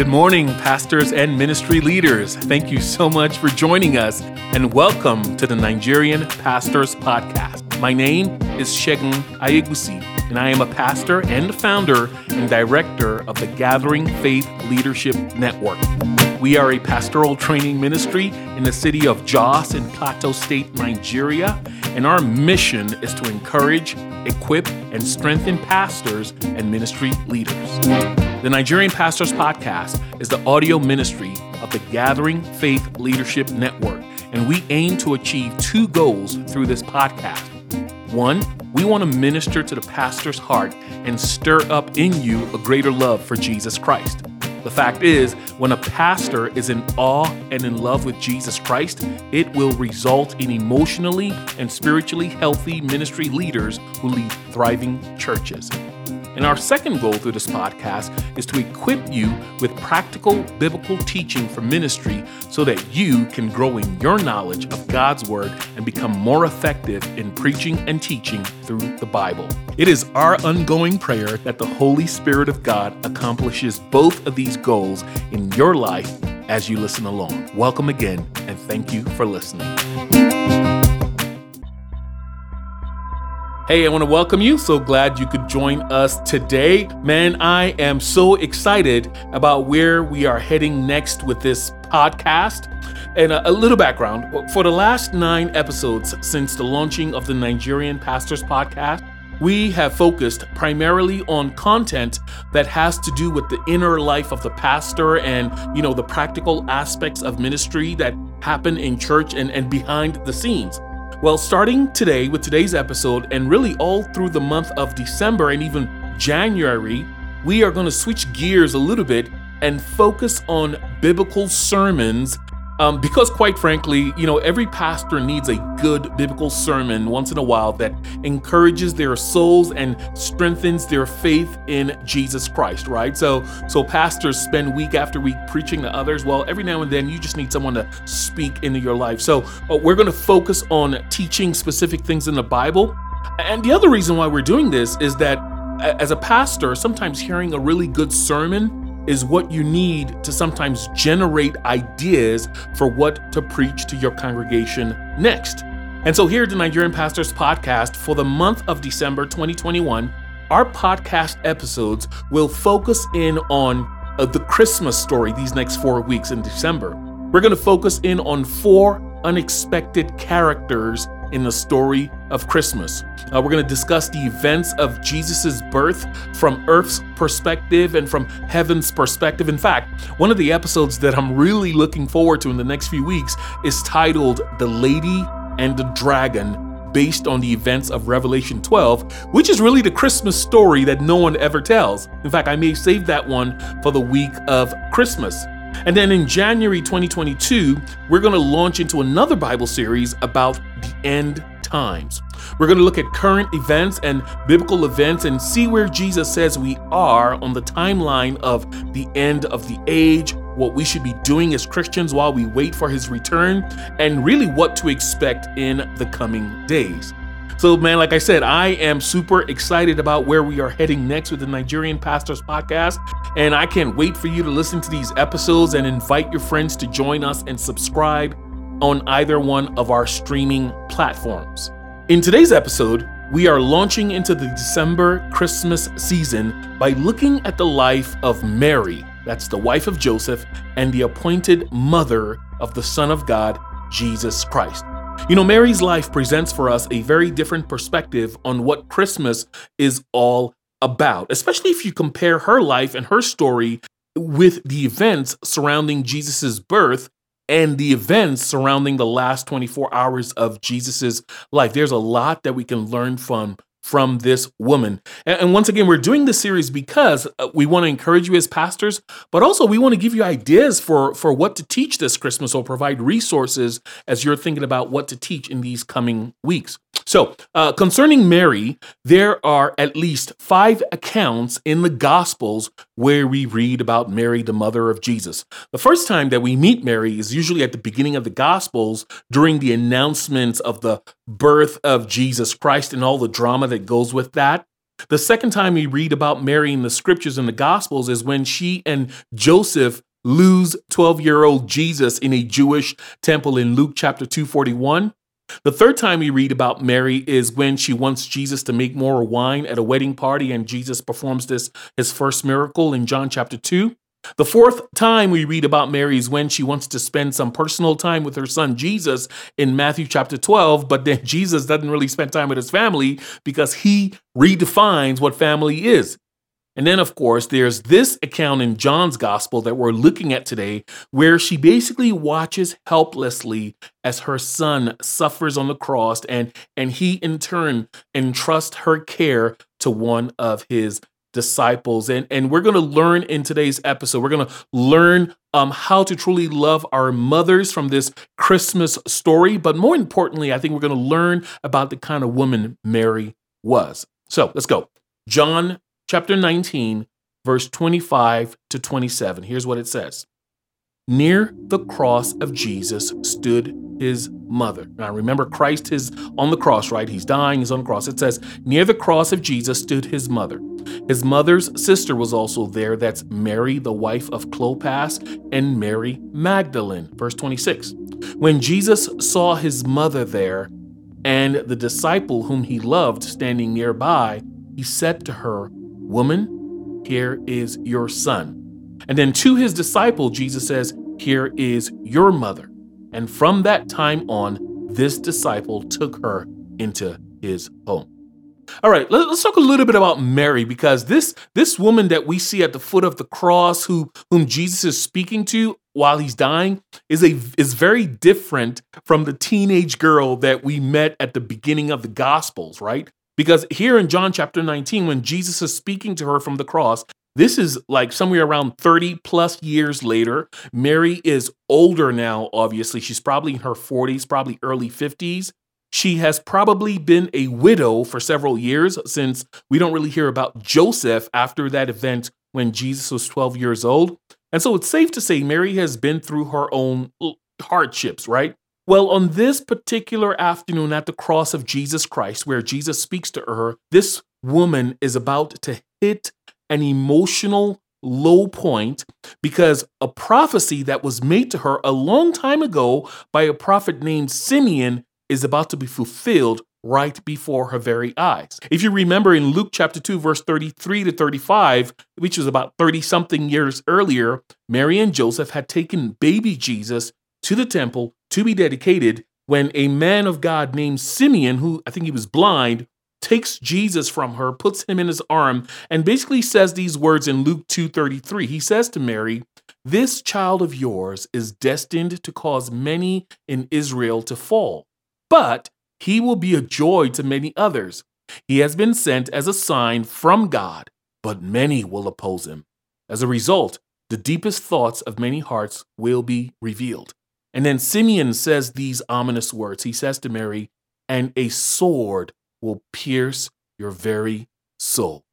Good morning, pastors and ministry leaders. Thank you so much for joining us and welcome to the Nigerian Pastors Podcast. My name is Segun Aiyegbusi, and I am a pastor and founder and director of the Gathering Faith Leadership Network. We are a pastoral training ministry in the city of Jos in Plateau State, Nigeria, and our mission is to encourage, equip, and strengthen pastors and ministry leaders. The Nigerian Pastors Podcast is the audio ministry of the Gathering Faith Leadership Network, and we aim to achieve two goals through this podcast. One, we want to minister to the pastor's heart and stir up in you a greater love for Jesus Christ. The fact is, when a pastor is in awe and in love with Jesus Christ, it will result in emotionally and spiritually healthy ministry leaders who lead thriving churches. And our second goal through this podcast is to equip you with practical biblical teaching for ministry so that you can grow in your knowledge of God's Word and become more effective in preaching and teaching through the Bible. It is our ongoing prayer that the Holy Spirit of God accomplishes both of these goals in your life as you listen along. Welcome again, and thank you for listening. Hey, I want to welcome you. So glad you could join us today. Man, I am so excited about where we are heading next with this podcast. And a, little background for the last nine episodes since the launching of the Nigerian Pastors Podcast, we have focused primarily on content that has to do with the inner life of the pastor and you know the practical aspects of ministry that happen in church and, and behind the scenes well, starting today with today's episode, and really all through the month of December and even January, we are going to switch gears a little bit and focus on biblical sermons um, because, quite frankly, you know, every pastor needs a good biblical sermon once in a while that encourages their souls and strengthens their faith in Jesus Christ, right? So, so pastors spend week after week preaching to others. Well, every now and then you just need someone to speak into your life. So, uh, we're going to focus on teaching specific things in the Bible. And the other reason why we're doing this is that as a pastor, sometimes hearing a really good sermon is what you need to sometimes generate ideas for what to preach to your congregation next. And so, here at the Nigerian Pastors Podcast for the month of December 2021, our podcast episodes will focus in on uh, the Christmas story these next four weeks in December. We're going to focus in on four unexpected characters in the story of Christmas. Uh, we're going to discuss the events of Jesus' birth from Earth's perspective and from heaven's perspective. In fact, one of the episodes that I'm really looking forward to in the next few weeks is titled The Lady and the Dragon based on the events of Revelation 12, which is really the Christmas story that no one ever tells. In fact, I may save that one for the week of Christmas. And then in January 2022, we're going to launch into another Bible series about the end times. We're going to look at current events and biblical events and see where Jesus says we are on the timeline of the end of the age, what we should be doing as Christians while we wait for his return, and really what to expect in the coming days. So, man, like I said, I am super excited about where we are heading next with the Nigerian Pastors Podcast. And I can't wait for you to listen to these episodes and invite your friends to join us and subscribe on either one of our streaming platforms. In today's episode, we are launching into the December Christmas season by looking at the life of Mary, that's the wife of Joseph, and the appointed mother of the Son of God, Jesus Christ. You know, Mary's life presents for us a very different perspective on what Christmas is all about, especially if you compare her life and her story with the events surrounding Jesus' birth and the events surrounding the last 24 hours of Jesus' life. There's a lot that we can learn from from this woman. And, and, once again, we're doing this series because uh, we want to encourage you as pastors, but also we want to give you ideas for, for what to teach this Christmas or provide resources as you're thinking about what to teach in these coming weeks. So, uh, concerning Mary, there are at least five accounts in the Gospels where we read about Mary, the mother of Jesus. The first time that we meet Mary is usually at the beginning of the Gospels during the announcements of the birth of Jesus Christ and all the drama that goes with that. The second time we read about Mary in the scriptures and the gospels is when she and Joseph lose 12 year old Jesus in a Jewish temple in Luke chapter 241. The third time we read about Mary is when she wants Jesus to make more wine at a wedding party, and Jesus performs this, his first miracle in John chapter 2. The fourth time we read about Mary is when she wants to spend some personal time with her son Jesus in Matthew chapter 12, but then Jesus doesn't really spend time with his family because he redefines what family is. And then, of course, there's this account in John's gospel that we're looking at today, where she basically watches helplessly as her son suffers on the cross, and, and he in turn entrusts her care to one of his disciples. And, and we're going to learn in today's episode, we're going to learn um, how to truly love our mothers from this Christmas story. But more importantly, I think we're going to learn about the kind of woman Mary was. So let's go. John chapter 19, verse 25 to 27. Here's what it says Near the cross of Jesus stood his mother. Now remember, Christ is on the cross, right? He's dying, he's on the cross. It says, Near the cross of Jesus stood his mother. His mother's sister was also there. That's Mary, the wife of Clopas, and Mary Magdalene. Verse 26. When Jesus saw his mother there and the disciple whom he loved standing nearby, he said to her, Woman, here is your son. And then to his disciple, Jesus says, Here is your mother. And from that time on, this disciple took her into his home. All right, let's talk a little bit about Mary because this this woman that we see at the foot of the cross, who whom Jesus is speaking to while he's dying, is a is very different from the teenage girl that we met at the beginning of the Gospels, right? Because here in John chapter 19, when Jesus is speaking to her from the cross, this is like somewhere around 30 plus years later. Mary is older now, obviously. She's probably in her 40s, probably early 50s. She has probably been a widow for several years since we don't really hear about Joseph after that event when Jesus was 12 years old. And so it's safe to say Mary has been through her own hardships, right? Well, on this particular afternoon at the cross of Jesus Christ, where Jesus speaks to her, this woman is about to hit an emotional low point because a prophecy that was made to her a long time ago by a prophet named Simeon is about to be fulfilled right before her very eyes. If you remember in Luke chapter 2, verse 33 to 35, which was about 30 something years earlier, Mary and Joseph had taken baby Jesus to the temple to be dedicated when a man of God named Simeon, who I think he was blind, takes Jesus from her, puts him in his arm, and basically says these words in Luke 2:33. He says to Mary, "This child of yours is destined to cause many in Israel to fall, but he will be a joy to many others. He has been sent as a sign from God, but many will oppose him. As a result, the deepest thoughts of many hearts will be revealed." And then Simeon says these ominous words. He says to Mary, and a sword will pierce your very soul.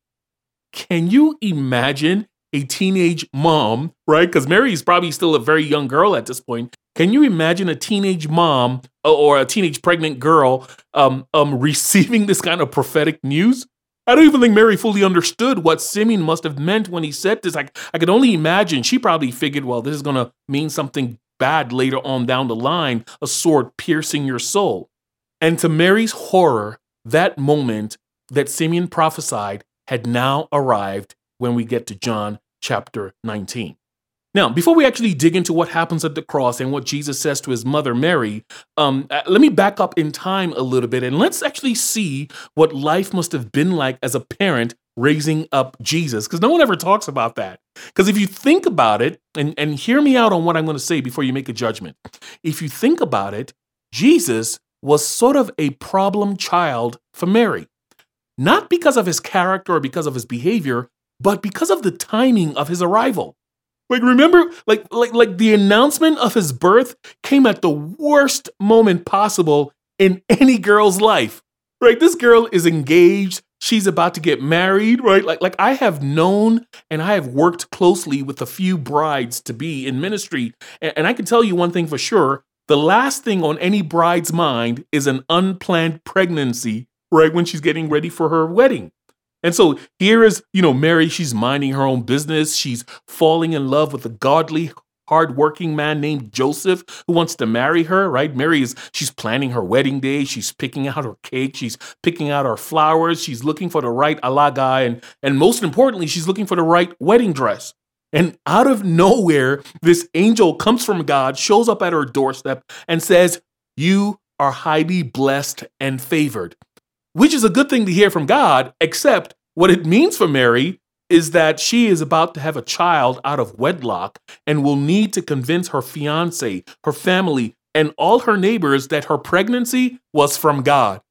Can you imagine a teenage mom, right? Because Mary is probably still a very young girl at this point. Can you imagine a teenage mom uh, or a teenage pregnant girl um, um, receiving this kind of prophetic news? I don't even think Mary fully understood what Simeon must have meant when he said this. I, I could only imagine she probably figured, well, this is going to mean something bad later on down the line, a sword piercing your soul. And to Mary's horror, that moment that Simeon prophesied had now arrived when we get to John chapter 19. Now, before we actually dig into what happens at the cross and what Jesus says to his mother Mary, um, uh, let me back up in time a little bit and let's actually see what life must have been like as a parent raising up Jesus, because no one ever talks about that. Because if you think about it, and, and hear me out on what I'm going to say before you make a judgment. If you think about it, Jesus was sort of a problem child for Mary. Not because of his character or because of his behavior, but because of the timing of his arrival. Like remember, like like like the announcement of his birth came at the worst moment possible in any girl's life. Right? This girl is engaged she's about to get married, right? Like like I have known and I have worked closely with a few brides to be in ministry, and, and I can tell you one thing for sure: the last thing on any bride's mind is an unplanned pregnancy, right when she's getting ready for her wedding. And so here is, you know, Mary, she's minding her own business. She's falling in love with a godly, hardworking man named Joseph who wants to marry her, right? Mary is she's planning her wedding day, she's picking out her cake, she's picking out her flowers, she's looking for the right alaga, and and most importantly, she's looking for the right wedding dress. And out of nowhere, this angel comes from God, shows up at her doorstep, and says, You are highly blessed and favored, which is a good thing to hear from God, except what it means for Mary is that she is about to have a child out of wedlock and will need to convince her fiance, her family, and all her neighbors that her pregnancy was from God.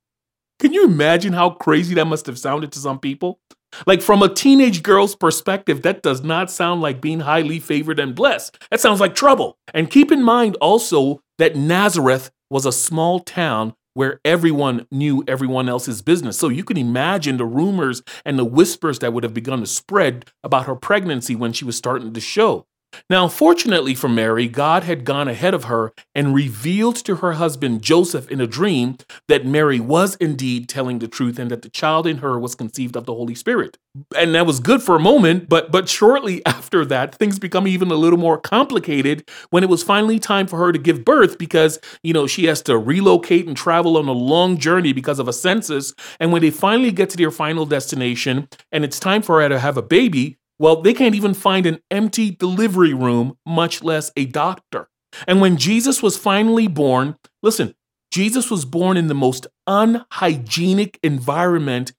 Can you imagine how crazy that must have sounded to some people? Like, from a teenage girl's perspective, that does not sound like being highly favored and blessed. That sounds like trouble. And keep in mind also that Nazareth was a small town where everyone knew everyone else's business. So you can imagine the rumors and the whispers that would have begun to spread about her pregnancy when she was starting to show. Now, fortunately for Mary, God had gone ahead of her and revealed to her husband Joseph in a dream that Mary was indeed telling the truth and that the child in her was conceived of the Holy Spirit. And that was good for a moment, but but shortly after that, things become even a little more complicated when it was finally time for her to give birth because, you know, she has to relocate and travel on a long journey because of a census. And when they finally get to their final destination and it's time for her to have a baby, well, they can't even find an empty delivery room, much less a doctor. And when Jesus was finally born, listen, Jesus was born in the most unhygienic environment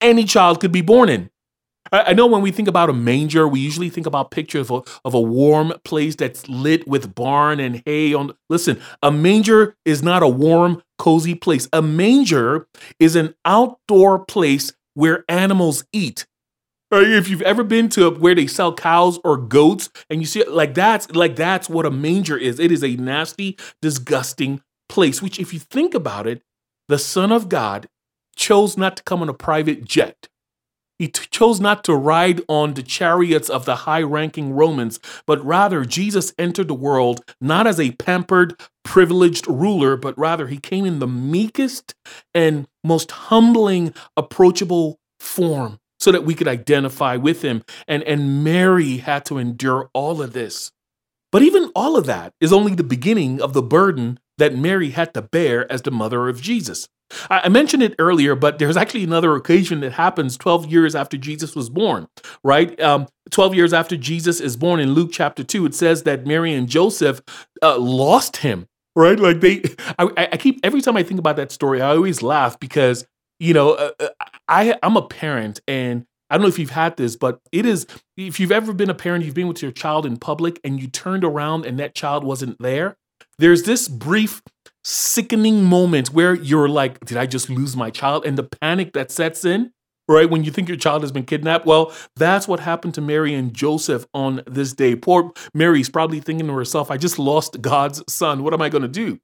any child could be born in. I know when we think about a manger, we usually think about pictures of a, of a warm place that's lit with barn and hay on. Listen, a manger is not a warm, cozy place. A manger is an outdoor place where animals eat. If you've ever been to where they sell cows or goats and you see like that's like that's what a manger is. It is a nasty, disgusting place, which if you think about it, the Son of God chose not to come on a private jet. He t- chose not to ride on the chariots of the high ranking Romans, but rather Jesus entered the world not as a pampered, privileged ruler, but rather he came in the meekest and most humbling, approachable form so that we could identify with him. And, and Mary had to endure all of this. But even all of that is only the beginning of the burden that Mary had to bear as the mother of Jesus. I mentioned it earlier, but there's actually another occasion that happens 12 years after Jesus was born, right? Um, 12 years after Jesus is born in Luke chapter 2, it says that Mary and Joseph uh, lost him, right? Like they, I, I, keep, every time I think about that story, I always laugh because you know, uh, uh, I I'm a parent and I don't know if you've had this, but it is if you've ever been a parent, you've been with your child in public and you turned around and that child wasn't there. There's this brief sickening moment where you're like, did I just lose my child? And the panic that sets in, right? When you think your child has been kidnapped. Well, that's what happened to Mary and Joseph on this day. Poor Mary's probably thinking to herself, I just lost God's son. What am I going to do?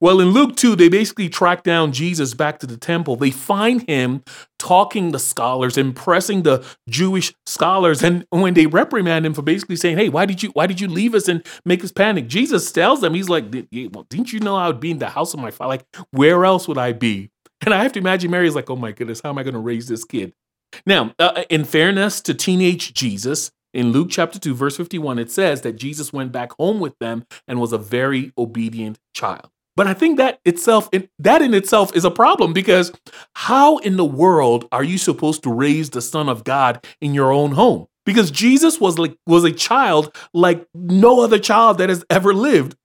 Well, in Luke 2, they basically track down Jesus back to the temple. They find him talking to scholars, impressing the Jewish scholars. And when they reprimand him for basically saying, Hey, why did you why did you leave us and make us panic? Jesus tells them, He's like, Well, didn't you know I would be in the house of my father? Like, where else would I be? And I have to imagine Mary's like, Oh my goodness, how am I going to raise this kid? Now, uh, in fairness to teenage Jesus, in Luke chapter 2, verse 51, it says that Jesus went back home with them and was a very obedient child. But I think that itself, that in itself is a problem because how in the world are you supposed to raise the Son of God in your own home? Because Jesus was like was a child like no other child that has ever lived.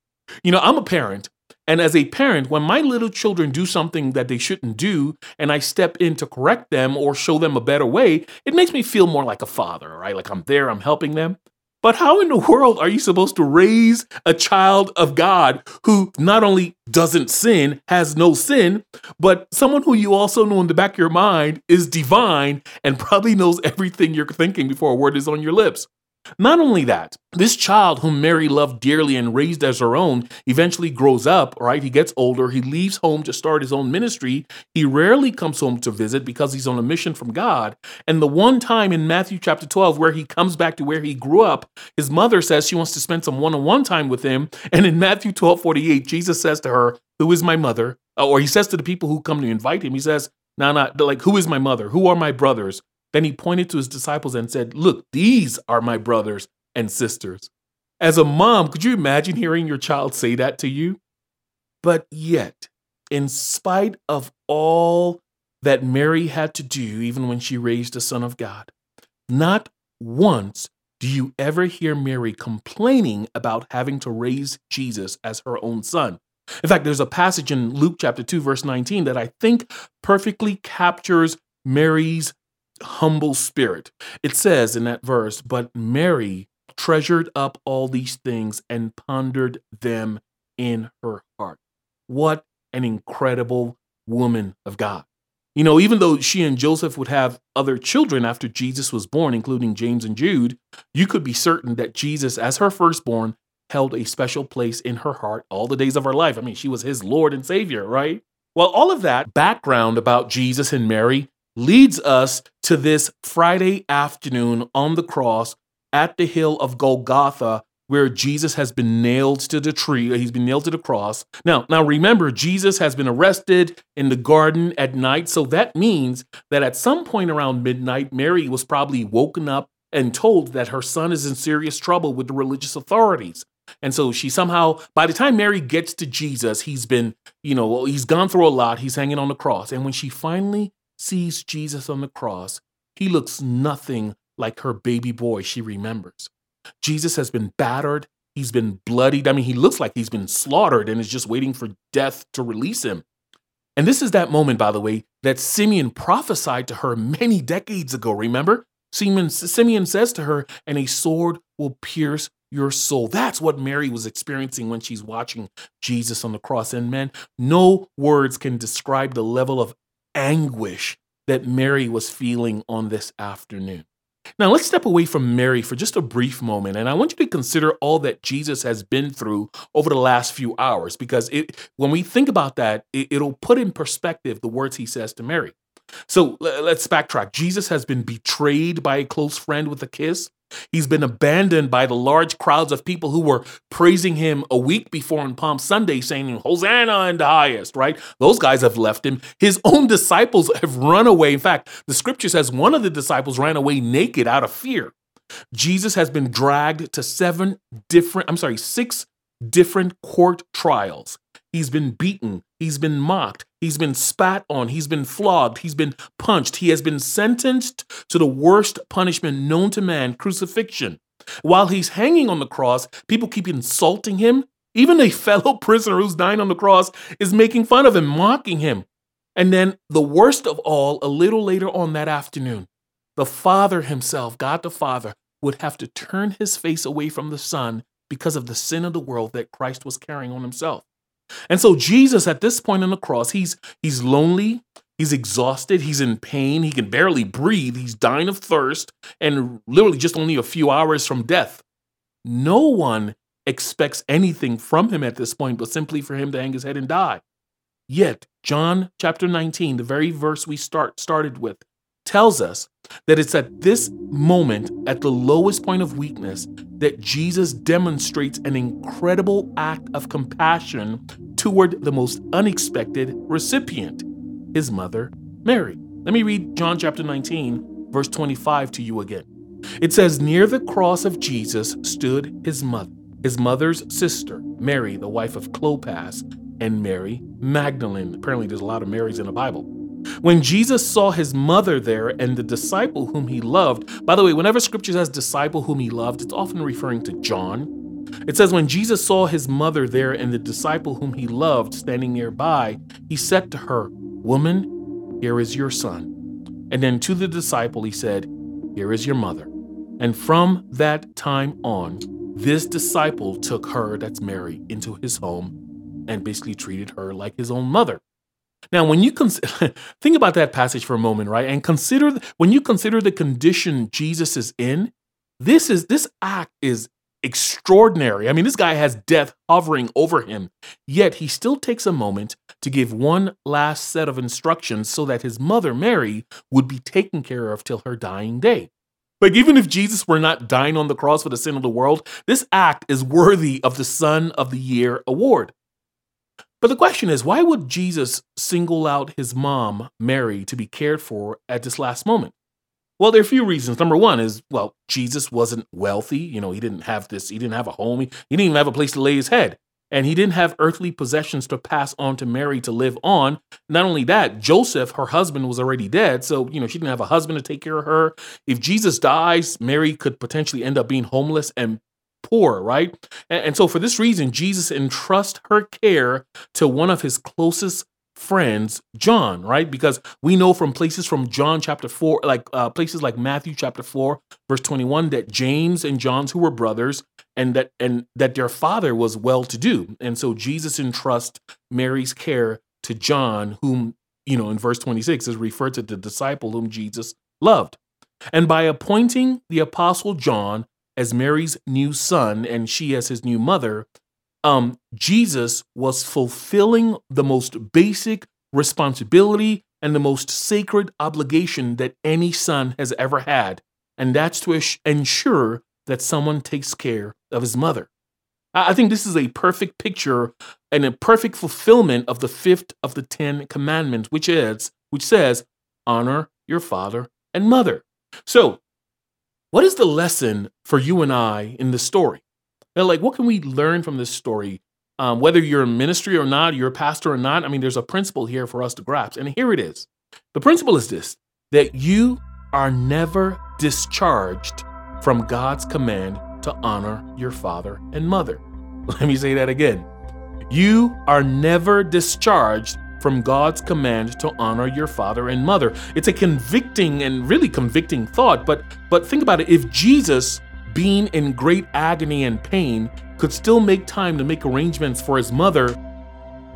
You know, I'm a parent, and as a parent, when my little children do something that they shouldn't do, and I step in to correct them or show them a better way, it makes me feel more like a father, right? Like I'm there, I'm helping them. But how in the world are you supposed to raise a child of God who not only doesn't sin, has no sin, but someone who you also know in the back of your mind is divine and probably knows everything you're thinking before a word is on your lips? Not only that, this child whom Mary loved dearly and raised as her own eventually grows up, right? He gets older, he leaves home to start his own ministry. He rarely comes home to visit because he's on a mission from God. And the one time in Matthew chapter 12 where he comes back to where he grew up, his mother says she wants to spend some one on one time with him. And in Matthew 12 48, Jesus says to her, Who is my mother? Uh, or he says to the people who come to invite him, he says, No, nah, nah, like, who is my mother? Who are my brothers? Then he pointed to his disciples and said, Look, these are my brothers and sisters. As a mom, could you imagine hearing your child say that to you? But yet, in spite of all that Mary had to do, even when she raised the Son of God, not once do you ever hear Mary complaining about having to raise Jesus as her own son. In fact, there's a passage in Luke chapter 2, verse 19, that I think perfectly captures Mary's humble spirit. It says in that verse, But Mary treasured up all these things and pondered them in her heart. What an incredible woman of God. You know, even though she and Joseph would have other children after Jesus was born, including James and Jude, you could be certain that Jesus, as her firstborn, held a special place in her heart all the days of her life. I mean, she was his Lord and Savior, right? Well, all of that background about Jesus and Mary leads us to this Friday afternoon on the cross at the hill of Golgotha where Jesus has been nailed to the tree, uh, he's been nailed to the cross. Now, now remember, Jesus has been arrested in the garden at night, so that means that at some point around midnight, Mary was probably woken up and told that her son is in serious trouble with the religious authorities. And so she somehow, by the time Mary gets to Jesus, he's been, you know, he's gone through a lot. He's hanging on the cross. And when she finally sees Jesus on the cross, he looks nothing like her baby boy she remembers. Jesus has been battered. He's been bloodied. I mean, he looks like he's been slaughtered and is just waiting for death to release him. And this is that moment, by the way, that Simeon prophesied to her many decades ago. Remember? Simeon, Simeon says to her, and a sword will pierce your soul. That's what Mary was experiencing when she's watching Jesus on the cross. And man, no words can describe the level of anguish that Mary was feeling on this afternoon. Now, let's step away from Mary for just a brief moment, and I want you to consider all that Jesus has been through over the last few hours, because it, when we think about that, it, it'll put in perspective the words he says to Mary. So let's backtrack. Jesus has been betrayed by a close friend with a kiss. He's been abandoned by the large crowds of people who were praising him a week before on Palm Sunday, saying, Hosanna in the highest, right? Those guys have left him. His own disciples have run away. In fact, the scripture says one of the disciples ran away naked out of fear. Jesus has been dragged to seven different, I'm sorry, six different court trials. He's been beaten. He's been mocked. He's been spat on. He's been flogged. He's been punched. He has been sentenced to the worst punishment known to man crucifixion. While he's hanging on the cross, people keep insulting him. Even a fellow prisoner who's dying on the cross is making fun of him, mocking him. And then, the worst of all, a little later on that afternoon, the Father himself, God the Father, would have to turn his face away from the Son because of the sin of the world that Christ was carrying on himself. And so Jesus at this point on the cross, he's he's lonely, he's exhausted, he's in pain, he can barely breathe, he's dying of thirst and literally just only a few hours from death. No one expects anything from him at this point but simply for him to hang his head and die. Yet, John chapter 19, the very verse we start started with, tells us that it's at this moment, at the lowest point of weakness, that Jesus demonstrates an incredible act of compassion toward the most unexpected recipient, his mother, Mary. Let me read John chapter 19, verse 25 to you again. It says, Near the cross of Jesus stood his mother, his mother's sister, Mary, the wife of Clopas, and Mary Magdalene. Apparently, there's a lot of Marys in the Bible. When Jesus saw his mother there and the disciple whom he loved, by the way, whenever scripture says disciple whom he loved, it's often referring to John. It says, When Jesus saw his mother there and the disciple whom he loved standing nearby, he said to her, Woman, here is your son. And then to the disciple, he said, Here is your mother. And from that time on, this disciple took her, that's Mary, into his home and basically treated her like his own mother. Now, when you cons- think about that passage for a moment, right, and consider when you consider the condition Jesus is in, this is this act is extraordinary. I mean, this guy has death hovering over him, yet he still takes a moment to give one last set of instructions so that his mother Mary would be taken care of till her dying day. Like, even if Jesus were not dying on the cross for the sin of the world, this act is worthy of the Son of the Year award. But the question is, why would Jesus single out his mom, Mary, to be cared for at this last moment? Well, there are a few reasons. Number one is, well, Jesus wasn't wealthy. You know, he didn't have this, he didn't have a home, he, he didn't even have a place to lay his head. And he didn't have earthly possessions to pass on to Mary to live on. Not only that, Joseph, her husband, was already dead. So, you know, she didn't have a husband to take care of her. If Jesus dies, Mary could potentially end up being homeless and poor, right? And, and so, for this reason, Jesus entrusts her care to one of his closest friends John, right? Because we know from places from John chapter 4, like uh, places like Matthew chapter 4, verse 21, that James and John's who were brothers and that and that their father was well to do. And so Jesus entrusts Mary's care to John, whom, you know, in verse 26 is referred to the disciple whom Jesus loved. And by appointing the apostle John as Mary's new son and she as his new mother, um, Jesus was fulfilling the most basic responsibility and the most sacred obligation that any son has ever had, and that's to ensure that someone takes care of his mother. I think this is a perfect picture and a perfect fulfillment of the fifth of the Ten Commandments, which is which says, "Honor your father and mother." So, what is the lesson for you and I in this story? like, what can we learn from this story? Um, whether you're in ministry or not, you're a pastor or not, I mean, there's a principle here for us to grasp. And here it is. The principle is this that you are never discharged from God's command to honor your father and mother. Let me say that again. You are never discharged from God's command to honor your father and mother. It's a convicting and really convicting thought, but but think about it. If Jesus being in great agony and pain, could still make time to make arrangements for his mother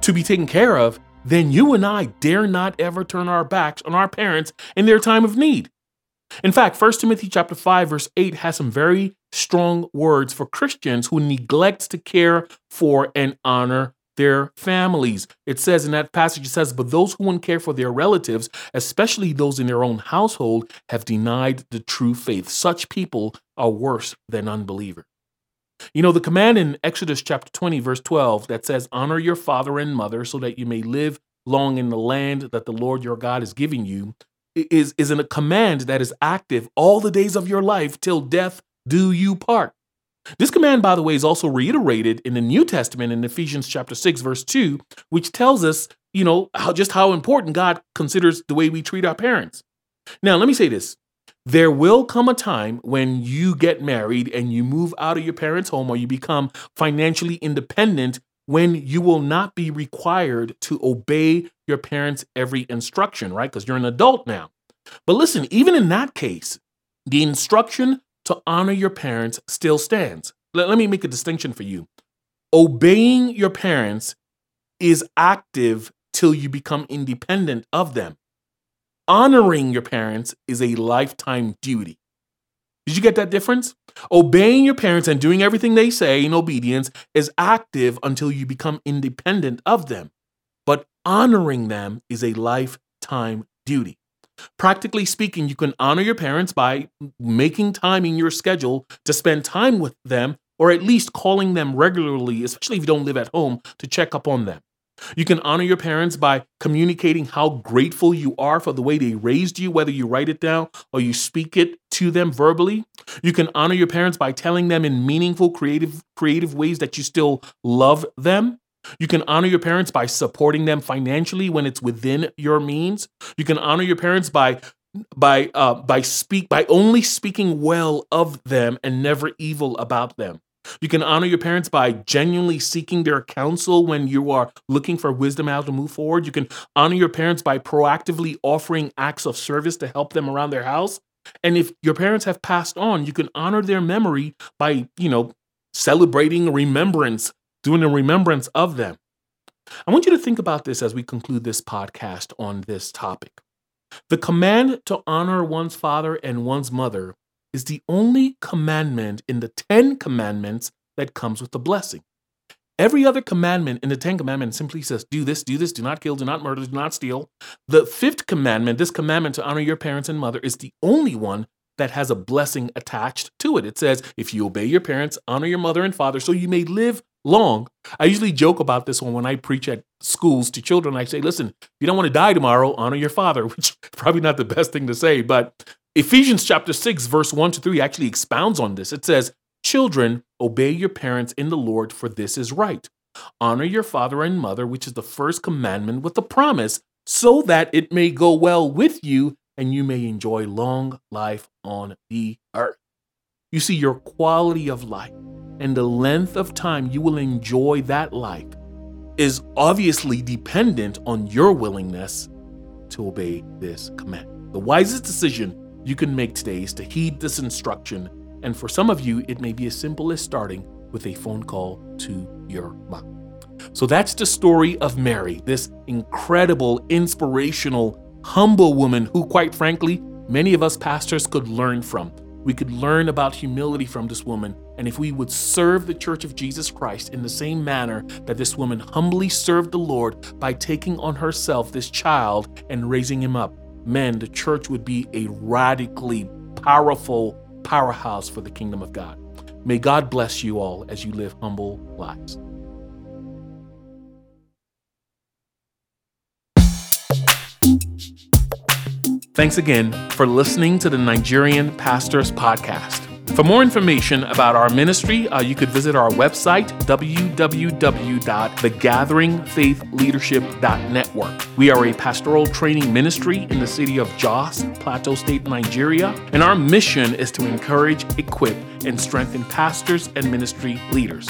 to be taken care of, then you and I dare not ever turn our backs on our parents in their time of need. In fact, 1 Timothy chapter 5 verse 8 has some very strong words for Christians who neglect to care for and honor their families. It says in that passage, it says, But those who won't care for their relatives, especially those in their own household, have denied the true faith. Such people are worse than unbelievers. You know, the command in Exodus chapter 20, verse 12, that says, Honor your father and mother so that you may live long in the land that the Lord your God is giving you, is, is a command that is active all the days of your life till death do you part. This command, by the way, is also reiterated in the New Testament in Ephesians chapter 6, verse 2, which tells us, you know, how just how important God considers the way we treat our parents. Now, let me say this. There will come a time when you get married and you move out of your parents' home or you become financially independent when you will not be required to obey your parents' every instruction, right? Because you're an adult now. But listen, even in that case, the instruction to honor your parents still stands. Let, let me make a distinction for you. Obeying your parents is active till you become independent of them. Honoring your parents is a lifetime duty. Did you get that difference? Obeying your parents and doing everything they say in obedience is active until you become independent of them. But honoring them is a lifetime duty. Practically speaking, you can honor your parents by making time in your schedule to spend time with them or at least calling them regularly, especially if you don't live at home, to check up on them. You can honor your parents by communicating how grateful you are for the way they raised you, whether you write it down or you speak it to them verbally. You can honor your parents by telling them in meaningful, creative, creative ways that you still love them. You can honor your parents by supporting them financially when it's within your means. You can honor your parents by by uh, by speak by only speaking well of them and never evil about them. You can honor your parents by genuinely seeking their counsel when you are looking for wisdom how to move forward. You can honor your parents by proactively offering acts of service to help them around their house. And if your parents have passed on, you can honor their memory by, you know, celebrating remembrance doing a remembrance of them. I want you to think about this as we conclude this podcast on this topic. The command to honor one's father and one's mother is the only commandment in the Ten Commandments that comes with a blessing. Every other commandment in the Ten Commandments simply says, do this, do this, do not kill, do not murder, do not steal. The fifth commandment, this commandment to honor your parents and mother, is the only one that has a blessing attached to it. It says, if you obey your parents, honor your mother and father, so you may live long. I usually joke about this one when I preach at schools to children. I say, listen, if you don't want to die tomorrow, honor your father, which probably not the best thing to say. But Ephesians chapter 6, verse 1 to 3 actually expounds on this. It says, Children, obey your parents in the Lord, for this is right. Honor your father and mother, which is the first commandment with a promise, so that it may go well with you and you may enjoy long life on the earth. You see, your quality of life and the length of time you will enjoy that life is obviously dependent on your willingness to obey this command. The wisest decision you can make today is to heed this instruction. And for some of you, it may be as simple as starting with a phone call to your mom. So that's the story of Mary, this incredible, inspirational, humble woman who, quite frankly, many of us pastors could learn from. We could learn about humility from this woman, and if we would serve the Church of Jesus Christ in the same manner that this woman humbly served the Lord by taking on herself this child and raising him up, man, the church would be a radically powerful powerhouse for the kingdom of God. May God bless you all as you live humble lives. Thanks again for listening to the Nigerian Pastors Podcast. For more information about our ministry, uh, you could visit our website, www.thegatheringfaithleadership.network. We are a pastoral training ministry in the city of Jos, Plateau State, Nigeria, and our mission is to encourage, equip, and strengthen pastors and ministry leaders.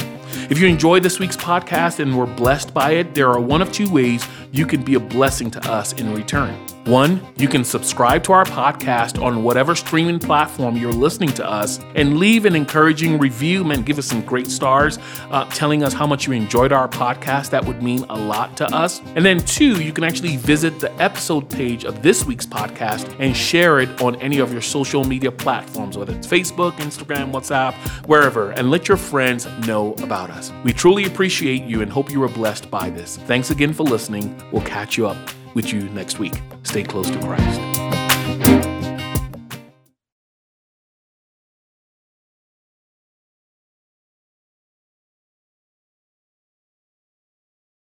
If you enjoyed this week's podcast and were blessed by it, there are one of two ways you can be a blessing to us in return. One, you can subscribe to our podcast on whatever streaming platform you're listening to us and leave an encouraging review. Man, give us some great stars uh, telling us how much you enjoyed our podcast. That would mean a lot to us. And then two, you can actually visit the episode page of this week's podcast and share it on any of your social media platforms, whether it's Facebook, Instagram, WhatsApp, wherever, and let your friends know about us. We truly appreciate you and hope you were blessed by this. Thanks again for listening. We'll catch you up with you next week. Stay close to Christ.